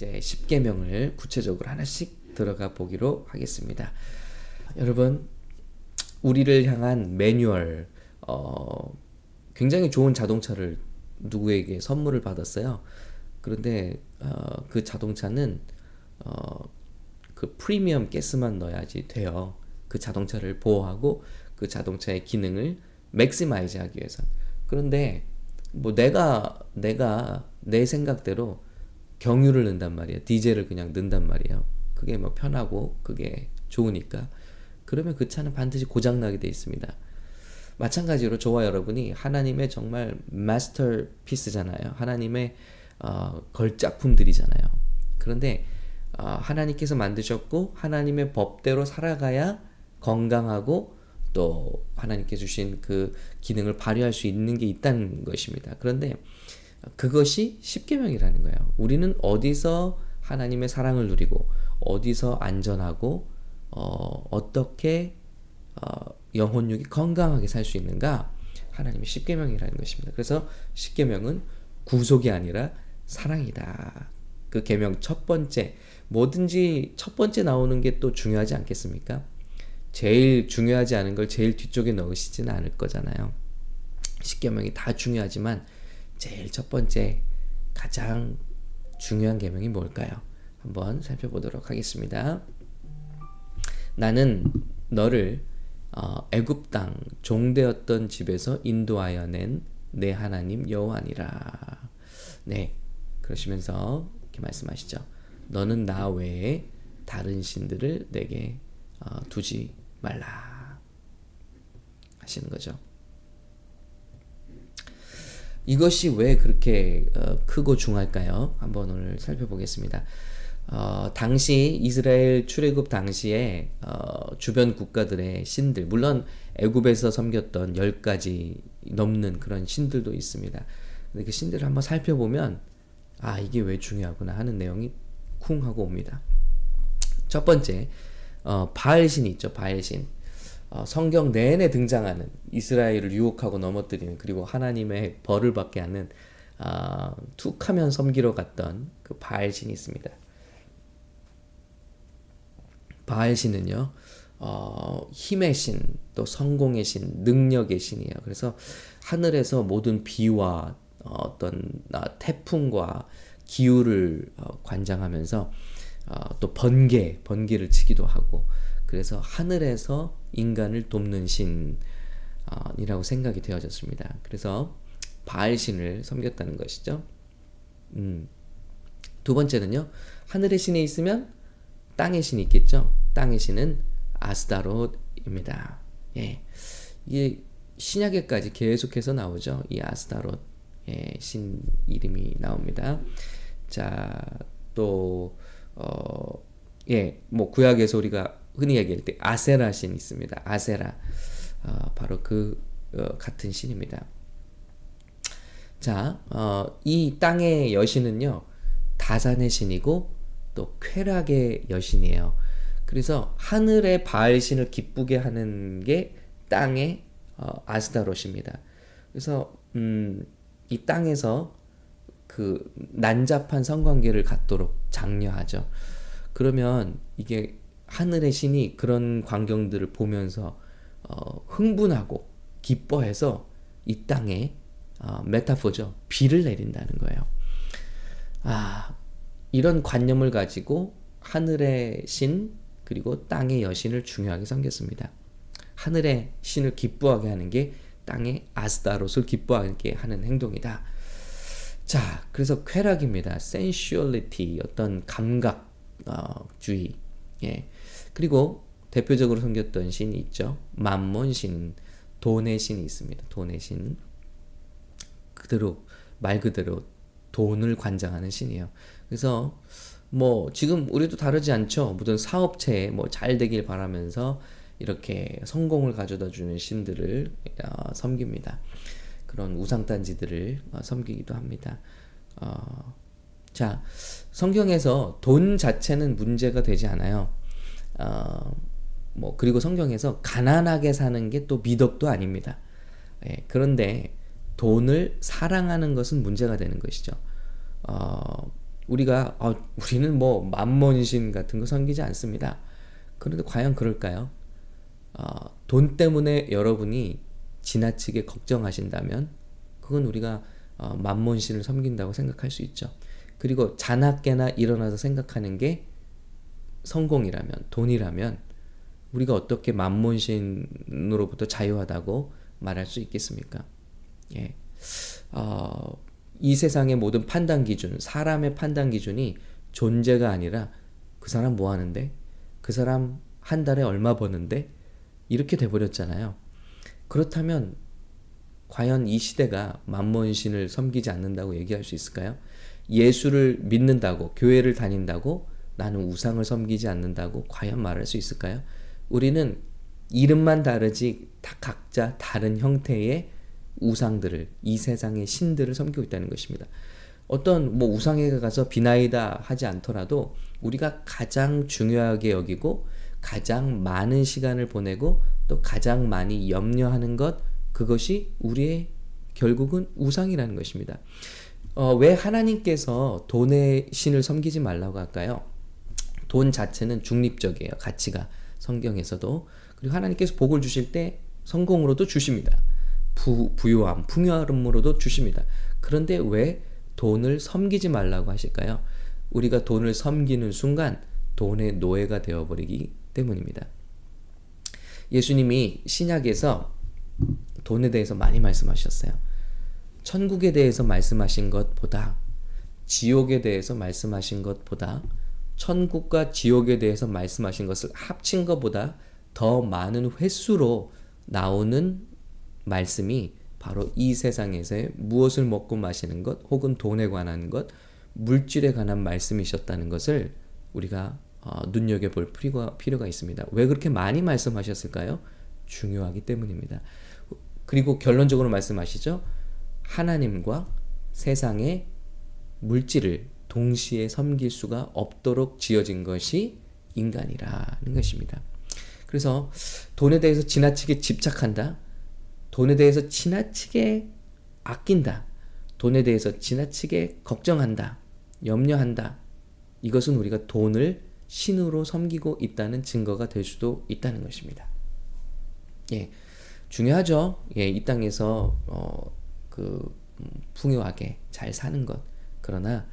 이제 10계명을 구체적으로 하나씩 들어가 보기로 하겠습니다. 여러분 우리를 향한 매뉴얼 어, 굉장히 좋은 자동차를 누구에게 선물을 받았어요. 그런데 어, 그 자동차는 어, 그 프리미엄 가스만 넣어야지 돼요. 그 자동차를 보호하고 그 자동차의 기능을 maximize 하기 위해서. 그런데 뭐 내가 내가 내 생각대로 경유를 넣는단 말이야. 디젤을 그냥 넣는단 말이에요. 그게 뭐 편하고 그게 좋으니까. 그러면 그 차는 반드시 고장 나게 돼 있습니다. 마찬가지로 저와 여러분이 하나님의 정말 마스터피스잖아요. 하나님의 어, 걸작품들이잖아요. 그런데 어, 하나님께서 만드셨고 하나님의 법대로 살아가야 건강하고 또 하나님께 주신 그 기능을 발휘할 수 있는 게 있다는 것입니다. 그런데 그것이 십계명이라는 거예요. 우리는 어디서 하나님의 사랑을 누리고 어디서 안전하고 어, 어떻게 어, 영혼육이 건강하게 살 수 있는가? 하나님의 십계명이라는 것입니다. 그래서 십계명은 구속이 아니라 사랑이다. 그 계명 첫 번째 뭐든지 첫 번째 나오는 게 또 중요하지 않겠습니까? 제일 중요하지 않은 걸 제일 뒤쪽에 넣으시지는 않을 거잖아요. 십계명이 다 중요하지만 제일 첫 번째 가장 중요한 계명이 뭘까요? 한번 살펴보도록 하겠습니다. 나는 너를 어, 애굽 땅 종되었던 집에서 인도하여 낸 내 하나님 여호와니라. 네, 그러시면서 이렇게 말씀하시죠. 너는 나 외에 다른 신들을 내게 어, 두지 말라 하시는 거죠. 이것이 왜 그렇게 어, 크고 중할까요? 한번 오늘 살펴보겠습니다. 어, 당시 이스라엘 출애굽 당시에 어, 주변 국가들의 신들 물론 애굽에서 섬겼던 10가지 넘는 그런 신들도 있습니다. 근데 그 신들을 한번 살펴보면 아 이게 왜 중요하구나 하는 내용이 쿵 하고 옵니다. 첫 번째 어, 바알 신이 있죠. 바알 신. 어, 성경 내내 등장하는 이스라엘을 유혹하고 넘어뜨리는 그리고 하나님의 벌을 받게 하는 어, 툭하면 섬기러 갔던 그 바알 신이 있습니다. 바알 신은요, 어, 힘의 신, 또 성공의 신, 능력의 신이에요. 그래서 하늘에서 모든 비와 어, 떤 어, 태풍과 기후를 어, 관장하면서 어, 또 번개, 번개를 치기도 하고 그래서 하늘에서 인간을 돕는 신이라고 생각이 되어졌습니다. 그래서 바알신을 섬겼다는 것이죠. 음. 두 번째는요. 하늘의 신에 있으면 땅의 신이 있겠죠. 땅의 신은 아스다롯입니다. 예. 이게 신약에까지 계속해서 나오죠. 이 아스다롯 예, 신 이름이 나옵니다. 자, 또 어, 예, 뭐 구약에서 우리가 흔히 얘기할 때 아세라 신 있습니다. 아세라. 어, 바로 그 어, 같은 신입니다. 자, 어, 이 땅의 여신은요, 다산의 신이고, 또 쾌락의 여신이에요. 그래서 하늘의 바알 신을 기쁘게 하는 게 땅의 어, 아스다롯입니다. 그래서 음, 이 땅에서 그 난잡한 성관계를 갖도록 장려하죠. 그러면 이게 하늘의 신이 그런 광경들을 보면서 어, 흥분하고 기뻐해서 이 땅에 어, 메타포죠. 비를 내린다는 거예요. 아, 이런 관념을 가지고 하늘의 신 그리고 땅의 여신을 중요하게 섬겼습니다. 하늘의 신을 기뻐하게 하는 게 땅의 아스타롯을 기뻐하게 하는 행동이다. 자, 그래서 쾌락입니다. sensuality, 어떤 감각주의. 어, 예. 그리고 대표적으로 섬겼던 신이 있죠. 만몬 신, 돈의 신이 있습니다. 돈의 신. 그대로, 말 그대로 돈을 관장하는 신이에요. 그래서 뭐 지금 우리도 다르지 않죠. 무슨 사업체에 뭐 잘 되길 바라면서 이렇게 성공을 가져다 주는 신들을 어, 섬깁니다. 그런 우상단지들을 어, 섬기기도 합니다. 어, 자, 성경에서 돈 자체는 문제가 되지 않아요. 어, 뭐 그리고 성경에서 가난하게 사는 게 또 미덕도 아닙니다. 예, 그런데 돈을 사랑하는 것은 문제가 되는 것이죠. 어, 우리가 어, 우리는 뭐 만몬신 같은 거 섬기지 않습니다. 그런데 과연 그럴까요? 어, 돈 때문에 여러분이 지나치게 걱정하신다면 그건 우리가 어, 만몬신을 섬긴다고 생각할 수 있죠. 그리고 자나깨나 일어나서 생각하는 게 성공이라면 돈이라면 우리가 어떻게 만몬신으로부터 자유하다고 말할 수 있겠습니까? 예. 어, 이 세상의 모든 판단 기준, 사람의 판단 기준이 존재가 아니라 그 사람 뭐 하는데? 그 사람 한 달에 얼마 버는데? 이렇게 돼버렸잖아요. 그렇다면 과연 이 시대가 만몬신을 섬기지 않는다고 얘기할 수 있을까요? 예수를 믿는다고, 교회를 다닌다고, 나는 우상을 섬기지 않는다고 과연 말할 수 있을까요? 우리는 이름만 다르지 다 각자 다른 형태의 우상들을 이 세상의 신들을 섬기고 있다는 것입니다. 어떤 뭐 우상에 가서 비나이다 하지 않더라도 우리가 가장 중요하게 여기고 가장 많은 시간을 보내고 또 가장 많이 염려하는 것 그것이 우리의 결국은 우상이라는 것입니다. 어, 왜 하나님께서 돈의 신을 섬기지 말라고 할까요? 돈 자체는 중립적이에요. 가치가 성경에서도 그리고 하나님께서 복을 주실 때 성공으로도 주십니다. 부, 부유함, 풍요함으로도 주십니다. 그런데 왜 돈을 섬기지 말라고 하실까요? 우리가 돈을 섬기는 순간 돈의 노예가 되어버리기 때문입니다. 예수님이 신약에서 돈에 대해서 많이 말씀하셨어요. 천국에 대해서 말씀하신 것보다 지옥에 대해서 말씀하신 것보다 천국과 지옥에 대해서 말씀하신 것을 합친 것보다 더 많은 횟수로 나오는 말씀이 바로 이 세상에서의 무엇을 먹고 마시는 것 혹은 돈에 관한 것, 물질에 관한 말씀이셨다는 것을 우리가 어, 눈여겨볼 필요가, 필요가 있습니다. 왜 그렇게 많이 말씀하셨을까요? 중요하기 때문입니다. 그리고 결론적으로 말씀하시죠. 하나님과 세상의 물질을 동시에 섬길 수가 없도록 지어진 것이 인간이라는 것입니다. 그래서 돈에 대해서 지나치게 집착한다. 돈에 대해서 지나치게 아낀다. 돈에 대해서 지나치게 걱정한다. 염려한다. 이것은 우리가 돈을 신으로 섬기고 있다는 증거가 될 수도 있다는 것입니다. 예. 중요하죠. 예, 이 땅에서 어, 그 음, 풍요하게 잘 사는 것. 그러나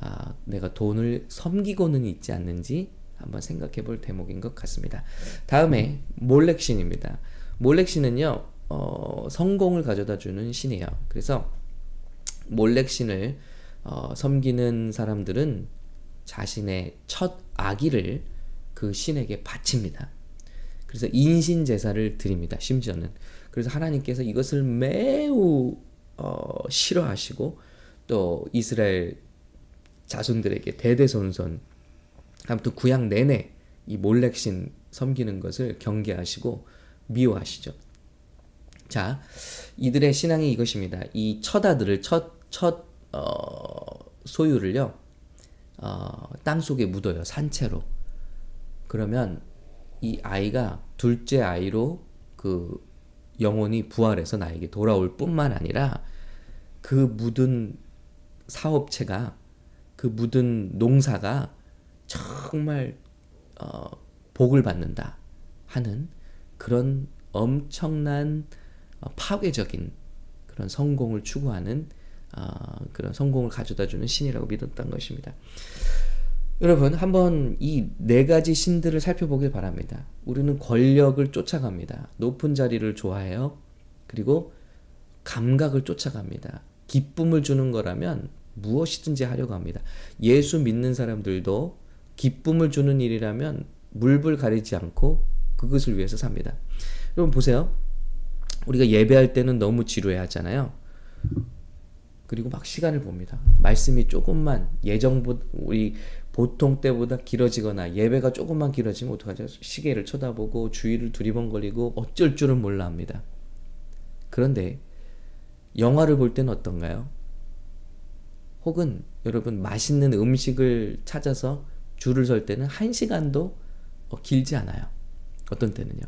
아, 내가 돈을 섬기고는 있지 않는지 한번 생각해 볼 대목인 것 같습니다. 다음에 몰렉신입니다. 몰렉신은요, 어, 성공을 가져다 주는 신이에요. 그래서 몰렉신을 어, 섬기는 사람들은 자신의 첫 아기를 그 신에게 바칩니다. 그래서 인신 제사를 드립니다. 심지어는 그래서 하나님께서 이것을 매우 어, 싫어하시고 또 이스라엘 자손들에게 대대손손 아무튼 구약 내내 이 몰렉신 섬기는 것을 경계하시고 미워하시죠. 자, 이들의 신앙이 이것입니다. 이첫 아들을 첫, 첫, 어, 소유를요, 어, 땅 속에 묻어요. 산채로. 그러면 이 아이가 둘째 아이로 그 영혼이 부활해서 나에게 돌아올 뿐만 아니라 그 묻은 사업체가 그 묻은 농사가 정말 어, 복을 받는다 하는 그런 엄청난 어, 파괴적인 그런 성공을 추구하는 어, 그런 성공을 가져다주는 신이라고 믿었던 것입니다. 여러분 한번 이 네 가지 신들을 살펴보길 바랍니다. 우리는 권력을 쫓아갑니다. 높은 자리를 좋아해요. 그리고 감각을 쫓아갑니다. 기쁨을 주는 거라면 무엇이든지 하려고 합니다. 예수 믿는 사람들도 기쁨을 주는 일이라면 물불 가리지 않고 그것을 위해서 삽니다. 여러분 보세요. 우리가 예배할 때는 너무 지루해 하잖아요. 그리고 막 시간을 봅니다. 말씀이 조금만 예정보다 우리 보통 때보다 길어지거나 예배가 조금만 길어지면 어떡하죠? 시계를 쳐다보고 주위를 두리번거리고 어쩔 줄은 몰라 합니다. 그런데 영화를 볼 때는 어떤가요? 혹은 여러분 맛있는 음식을 찾아서 줄을 설 때는 한 시간도 어, 길지 않아요. 어떤 때는요.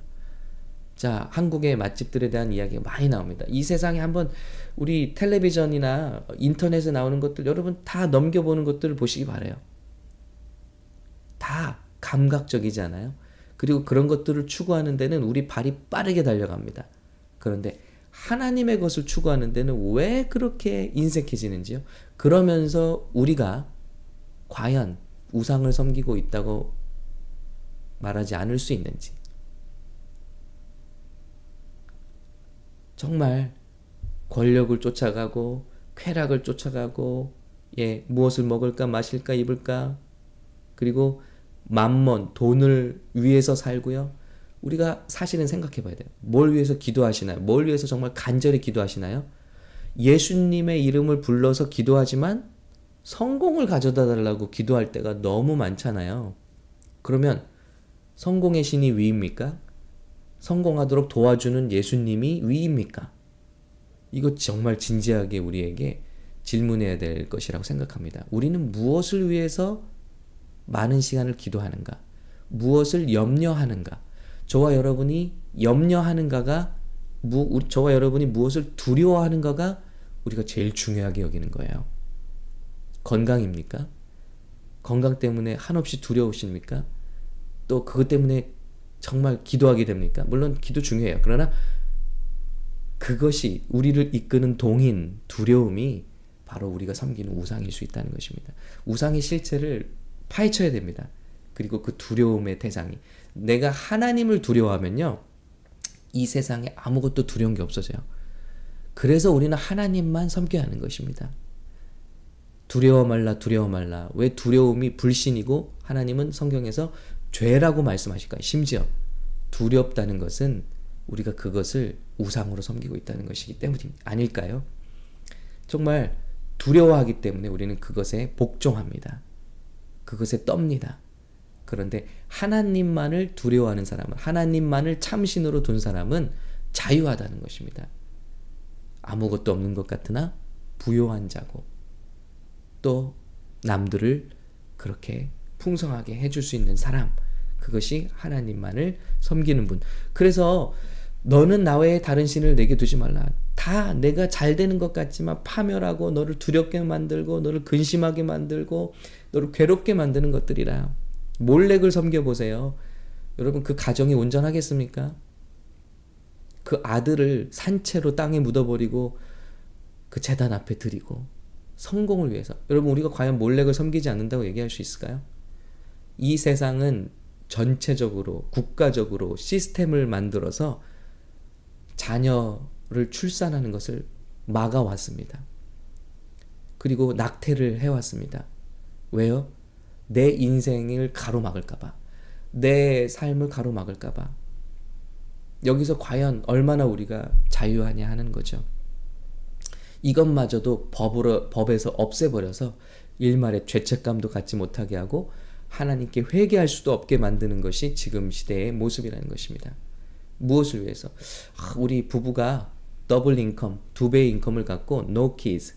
자, 한국의 맛집들에 대한 이야기가 많이 나옵니다. 이 세상에 한번 우리 텔레비전이나 인터넷에 나오는 것들 여러분 다 넘겨보는 것들을 보시기 바래요. 다 감각적이잖아요. 그리고 그런 것들을 추구하는 데는 우리 발이 빠르게 달려갑니다. 그런데 하나님의 것을 추구하는 데는 왜 그렇게 인색해지는지요? 그러면서 우리가 과연 우상을 섬기고 있다고 말하지 않을 수 있는지. 정말 권력을 쫓아가고 쾌락을 쫓아가고 예, 무엇을 먹을까 마실까 입을까 그리고 만몬 돈을 위해서 살고요. 우리가 사실은 생각해 봐야 돼요. 뭘 위해서 기도하시나요? 뭘 위해서 정말 간절히 기도하시나요? 예수님의 이름을 불러서 기도하지만 성공을 가져다 달라고 기도할 때가 너무 많잖아요. 그러면 성공의 신이 위입니까? 성공하도록 도와주는 예수님이 위입니까? 이거 정말 진지하게 우리에게 질문해야 될 것이라고 생각합니다. 우리는 무엇을 위해서 많은 시간을 기도하는가? 무엇을 염려하는가? 저와 여러분이 염려하는가가 무, 저와 여러분이 무엇을 두려워하는가가 우리가 제일 중요하게 여기는 거예요. 건강입니까? 건강 때문에 한없이 두려우십니까? 또 그것 때문에 정말 기도하게 됩니까? 물론 기도 중요해요. 그러나 그것이 우리를 이끄는 동인, 두려움이 바로 우리가 섬기는 우상일 수 있다는 것입니다. 우상의 실체를 파헤쳐야 됩니다. 그리고 그 두려움의 대상이 내가 하나님을 두려워하면요. 이 세상에 아무것도 두려운 게 없어져요. 그래서 우리는 하나님만 섬겨야 하는 것입니다. 두려워 말라 두려워 말라. 왜 두려움이 불신이고 하나님은 성경에서 죄라고 말씀하실까요? 심지어 두렵다는 것은 우리가 그것을 우상으로 섬기고 있다는 것이기 때문이 아닐까요? 정말 두려워하기 때문에 우리는 그것에 복종합니다. 그것에 떱니다. 그런데 하나님만을 두려워하는 사람은 하나님만을 참신으로 둔 사람은 자유하다는 것입니다. 아무것도 없는 것 같으나 부요한 자고 또 남들을 그렇게 풍성하게 해줄 수 있는 사람 그것이 하나님만을 섬기는 분. 그래서 너는 나 외에 다른 신을 내게 두지 말라. 다 내가 잘 되는 것 같지만 파멸하고 너를 두렵게 만들고 너를 근심하게 만들고 너를 괴롭게 만드는 것들이라. 몰렉을 섬겨 보세요. 여러분 그 가정이 온전하겠습니까? 그 아들을 산채로 땅에 묻어버리고 그 재단 앞에 드리고 성공을 위해서 여러분 우리가 과연 몰렉을 섬기지 않는다고 얘기할 수 있을까요? 이 세상은 전체적으로 국가적으로 시스템을 만들어서 자녀를 출산하는 것을 막아왔습니다. 그리고 낙태를 해왔습니다. 왜요? 내 인생을 가로막을까봐. 내 삶을 가로막을까봐. 여기서 과연 얼마나 우리가 자유하냐 하는 거죠. 이것마저도 법으로, 법에서 없애버려서 일말의 죄책감도 갖지 못하게 하고 하나님께 회개할 수도 없게 만드는 것이 지금 시대의 모습이라는 것입니다. 무엇을 위해서? 아, 우리 부부가 double income, 두 배의 income을 갖고 no kids.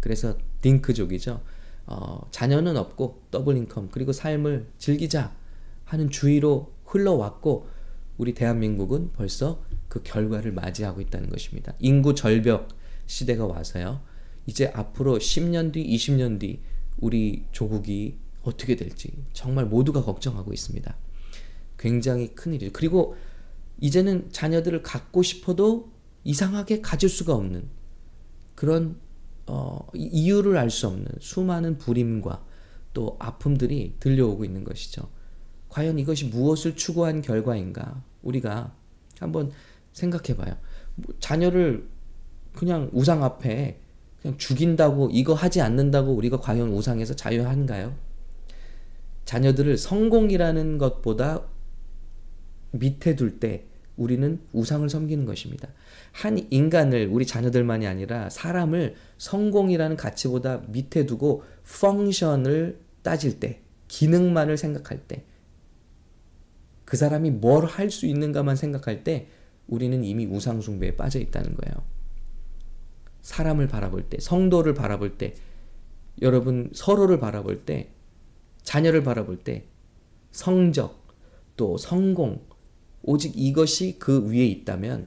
그래서 딩크족이죠. 어, 자녀는 없고 double income 그리고 삶을 즐기자 하는 주의로 흘러왔고 우리 대한민국은 벌써 그 결과를 맞이하고 있다는 것입니다. 인구 절벽 시대가 와서요. 이제 앞으로 10년 뒤, 20년 뒤 우리 조국이 어떻게 될지 정말 모두가 걱정하고 있습니다. 굉장히 큰 일이죠. 그리고 이제는 자녀들을 갖고 싶어도 이상하게 가질 수가 없는 그런 어, 이유를 알 수 없는 수많은 불임과 또 아픔들이 들려오고 있는 것이죠. 과연 이것이 무엇을 추구한 결과인가? 우리가 한번 생각해 봐요. 뭐 자녀를 그냥 우상 앞에 그냥 죽인다고 이거 하지 않는다고 우리가 과연 우상에서 자유한가요? 자녀들을 성공이라는 것보다 밑에 둘 때 우리는 우상을 섬기는 것입니다. 한 인간을 우리 자녀들만이 아니라 사람을 성공이라는 가치보다 밑에 두고 펑션을 따질 때, 기능만을 생각할 때, 그 사람이 뭘 할 수 있는가만 생각할 때 우리는 이미 우상 숭배에 빠져 있다는 거예요. 사람을 바라볼 때, 성도를 바라볼 때, 여러분 서로를 바라볼 때, 자녀를 바라볼 때, 성적, 또 성공, 오직 이것이 그 위에 있다면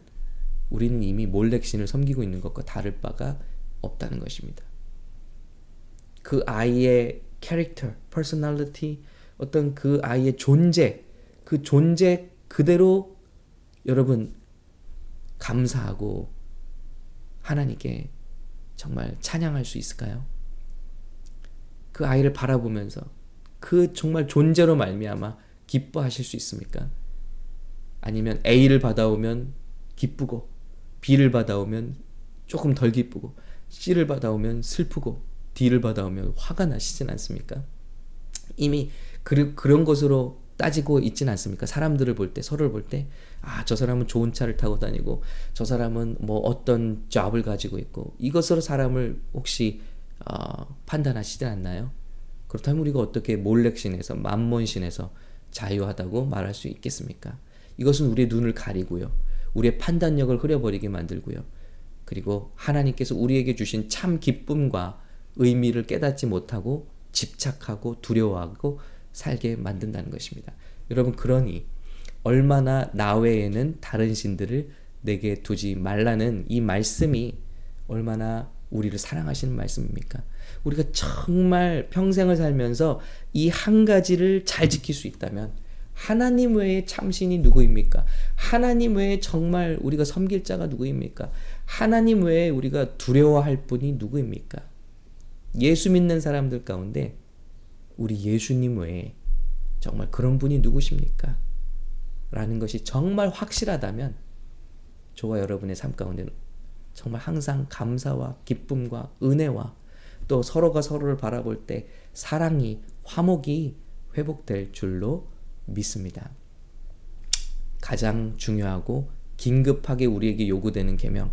우리는 이미 몰렉신을 섬기고 있는 것과 다를 바가 없다는 것입니다. 그 아이의 캐릭터, personality, 어떤 그 아이의 존재, 그 존재 그대로 여러분 감사하고 하나님께 정말 찬양할 수 있을까요? 그 아이를 바라보면서 그 정말 존재로 말미암아 기뻐하실 수 있습니까? 아니면 A를 받아오면 기쁘고 B를 받아오면 조금 덜 기쁘고 C를 받아오면 슬프고 D를 받아오면 화가 나시진 않습니까? 이미 그, 그런 것으로 따지고 있진 않습니까? 사람들을 볼 때, 서로를 볼 때, 아, 저 사람은 좋은 차를 타고 다니고, 저 사람은 뭐 어떤 잡을 가지고 있고, 이것으로 사람을 혹시 어, 판단하시지 않나요? 그렇다면 우리가 어떻게 몰렉신에서, 만몬신에서 자유하다고 말할 수 있겠습니까? 이것은 우리의 눈을 가리고요. 우리의 판단력을 흐려버리게 만들고요. 그리고 하나님께서 우리에게 주신 참 기쁨과 의미를 깨닫지 못하고 집착하고 두려워하고 살게 만든다는 것입니다. 여러분 그러니 얼마나 나 외에는 다른 신들을 내게 두지 말라는 이 말씀이 얼마나 우리를 사랑하시는 말씀입니까? 우리가 정말 평생을 살면서 이 한 가지를 잘 지킬 수 있다면 하나님 외에 참신이 누구입니까? 하나님 외에 정말 우리가 섬길 자가 누구입니까? 하나님 외에 우리가 두려워할 분이 누구입니까? 예수 믿는 사람들 가운데 우리 예수님 외에 정말 그런 분이 누구십니까? 라는 것이 정말 확실하다면 저와 여러분의 삶 가운데는 정말 항상 감사와 기쁨과 은혜와 또 서로가 서로를 바라볼 때 사랑이 화목이 회복될 줄로 믿습니다. 가장 중요하고 긴급하게 우리에게 요구되는 계명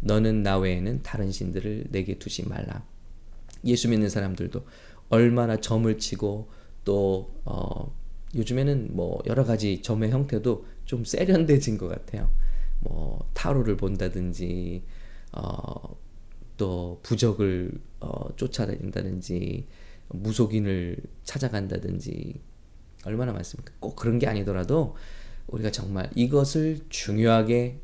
너는 나 외에는 다른 신들을 내게 두지 말라. 예수 믿는 사람들도 얼마나 점을 치고 또 어, 요즘에는 뭐 여러 가지 점의 형태도 좀 세련돼진 것 같아요. 뭐 타로를 본다든지 어, 또 부적을 어, 쫓아다닌다든지 무속인을 찾아간다든지 얼마나 많습니까? 꼭 그런 게 아니더라도 우리가 정말 이것을 중요하게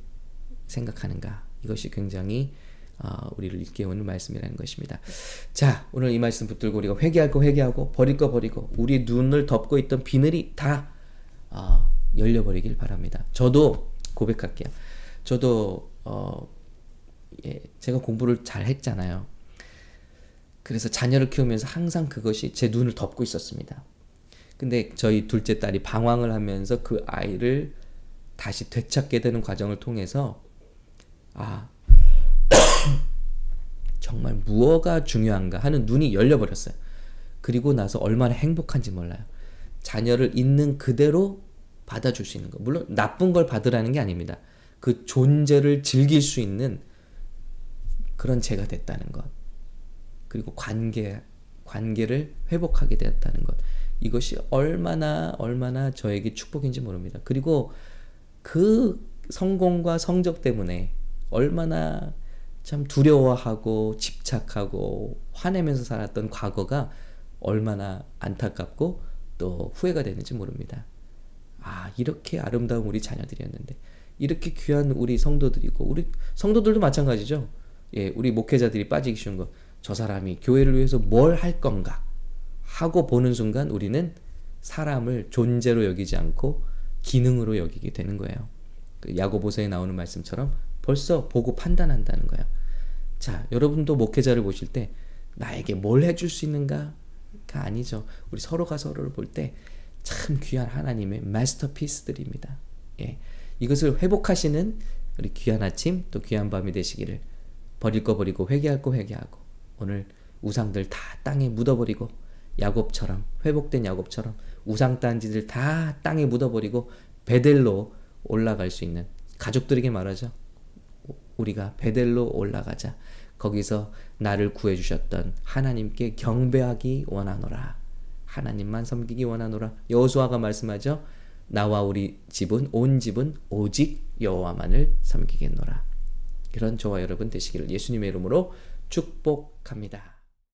생각하는가 이것이 굉장히 어, 우리를 일깨우는 말씀이라는 것입니다. 자, 오늘 이 말씀 붙들고 우리가 회개할 거 회개하고 버릴 거 버리고 우리 눈을 덮고 있던 비늘이 다 어, 열려버리길 바랍니다. 저도 고백할게요. 저도 어, 예, 제가 공부를 잘 했잖아요. 그래서 자녀를 키우면서 항상 그것이 제 눈을 덮고 있었습니다. 근데 저희 둘째 딸이 방황을 하면서 그 아이를 다시 되찾게 되는 과정을 통해서 아 정말 무엇가 중요한가 하는 눈이 열려버렸어요. 그리고 나서 얼마나 행복한지 몰라요. 자녀를 있는 그대로 받아줄 수 있는 것. 물론 나쁜 걸 받으라는 게 아닙니다. 그 존재를 즐길 수 있는 그런 제가 됐다는 것. 그리고 관계, 관계를 회복하게 되었다는 것. 이것이 얼마나, 얼마나 저에게 축복인지 모릅니다. 그리고 그 성공과 성적 때문에 얼마나 참 두려워하고 집착하고 화내면서 살았던 과거가 얼마나 안타깝고 또 후회가 되는지 모릅니다. 아, 이렇게 아름다운 우리 자녀들이었는데, 이렇게 귀한 우리 성도들이고, 우리 성도들도 마찬가지죠. 예, 우리 목회자들이 빠지기 쉬운 거. 저 사람이 교회를 위해서 뭘 할 건가? 하고 보는 순간 우리는 사람을 존재로 여기지 않고 기능으로 여기게 되는 거예요. 그 야고보서에 나오는 말씀처럼 벌써 보고 판단한다는 거예요. 자, 여러분도 목회자를 보실 때 나에게 뭘 해줄 수 있는가가 아니죠. 우리 서로가 서로를 볼 때 참 귀한 하나님의 마스터피스들입니다. 예. 이것을 회복하시는 우리 귀한 아침 또 귀한 밤이 되시기를 버릴 거 버리고 회개할 거 회개하고 오늘 우상들 다 땅에 묻어버리고 야곱처럼 회복된 야곱처럼 우상 단지들 다 땅에 묻어버리고 베델로 올라갈 수 있는 가족들에게 말하죠. 우리가 베델로 올라가자. 거기서 나를 구해 주셨던 하나님께 경배하기 원하노라. 하나님만 섬기기 원하노라. 여호수아가 말씀하죠. 나와 우리 집은 온 집은 오직 여호와만을 섬기겠노라. 그런 저와 여러분 되시기를 예수님의 이름으로 축복합니다.